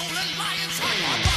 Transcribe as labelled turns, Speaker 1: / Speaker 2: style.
Speaker 1: soul and lion's heart.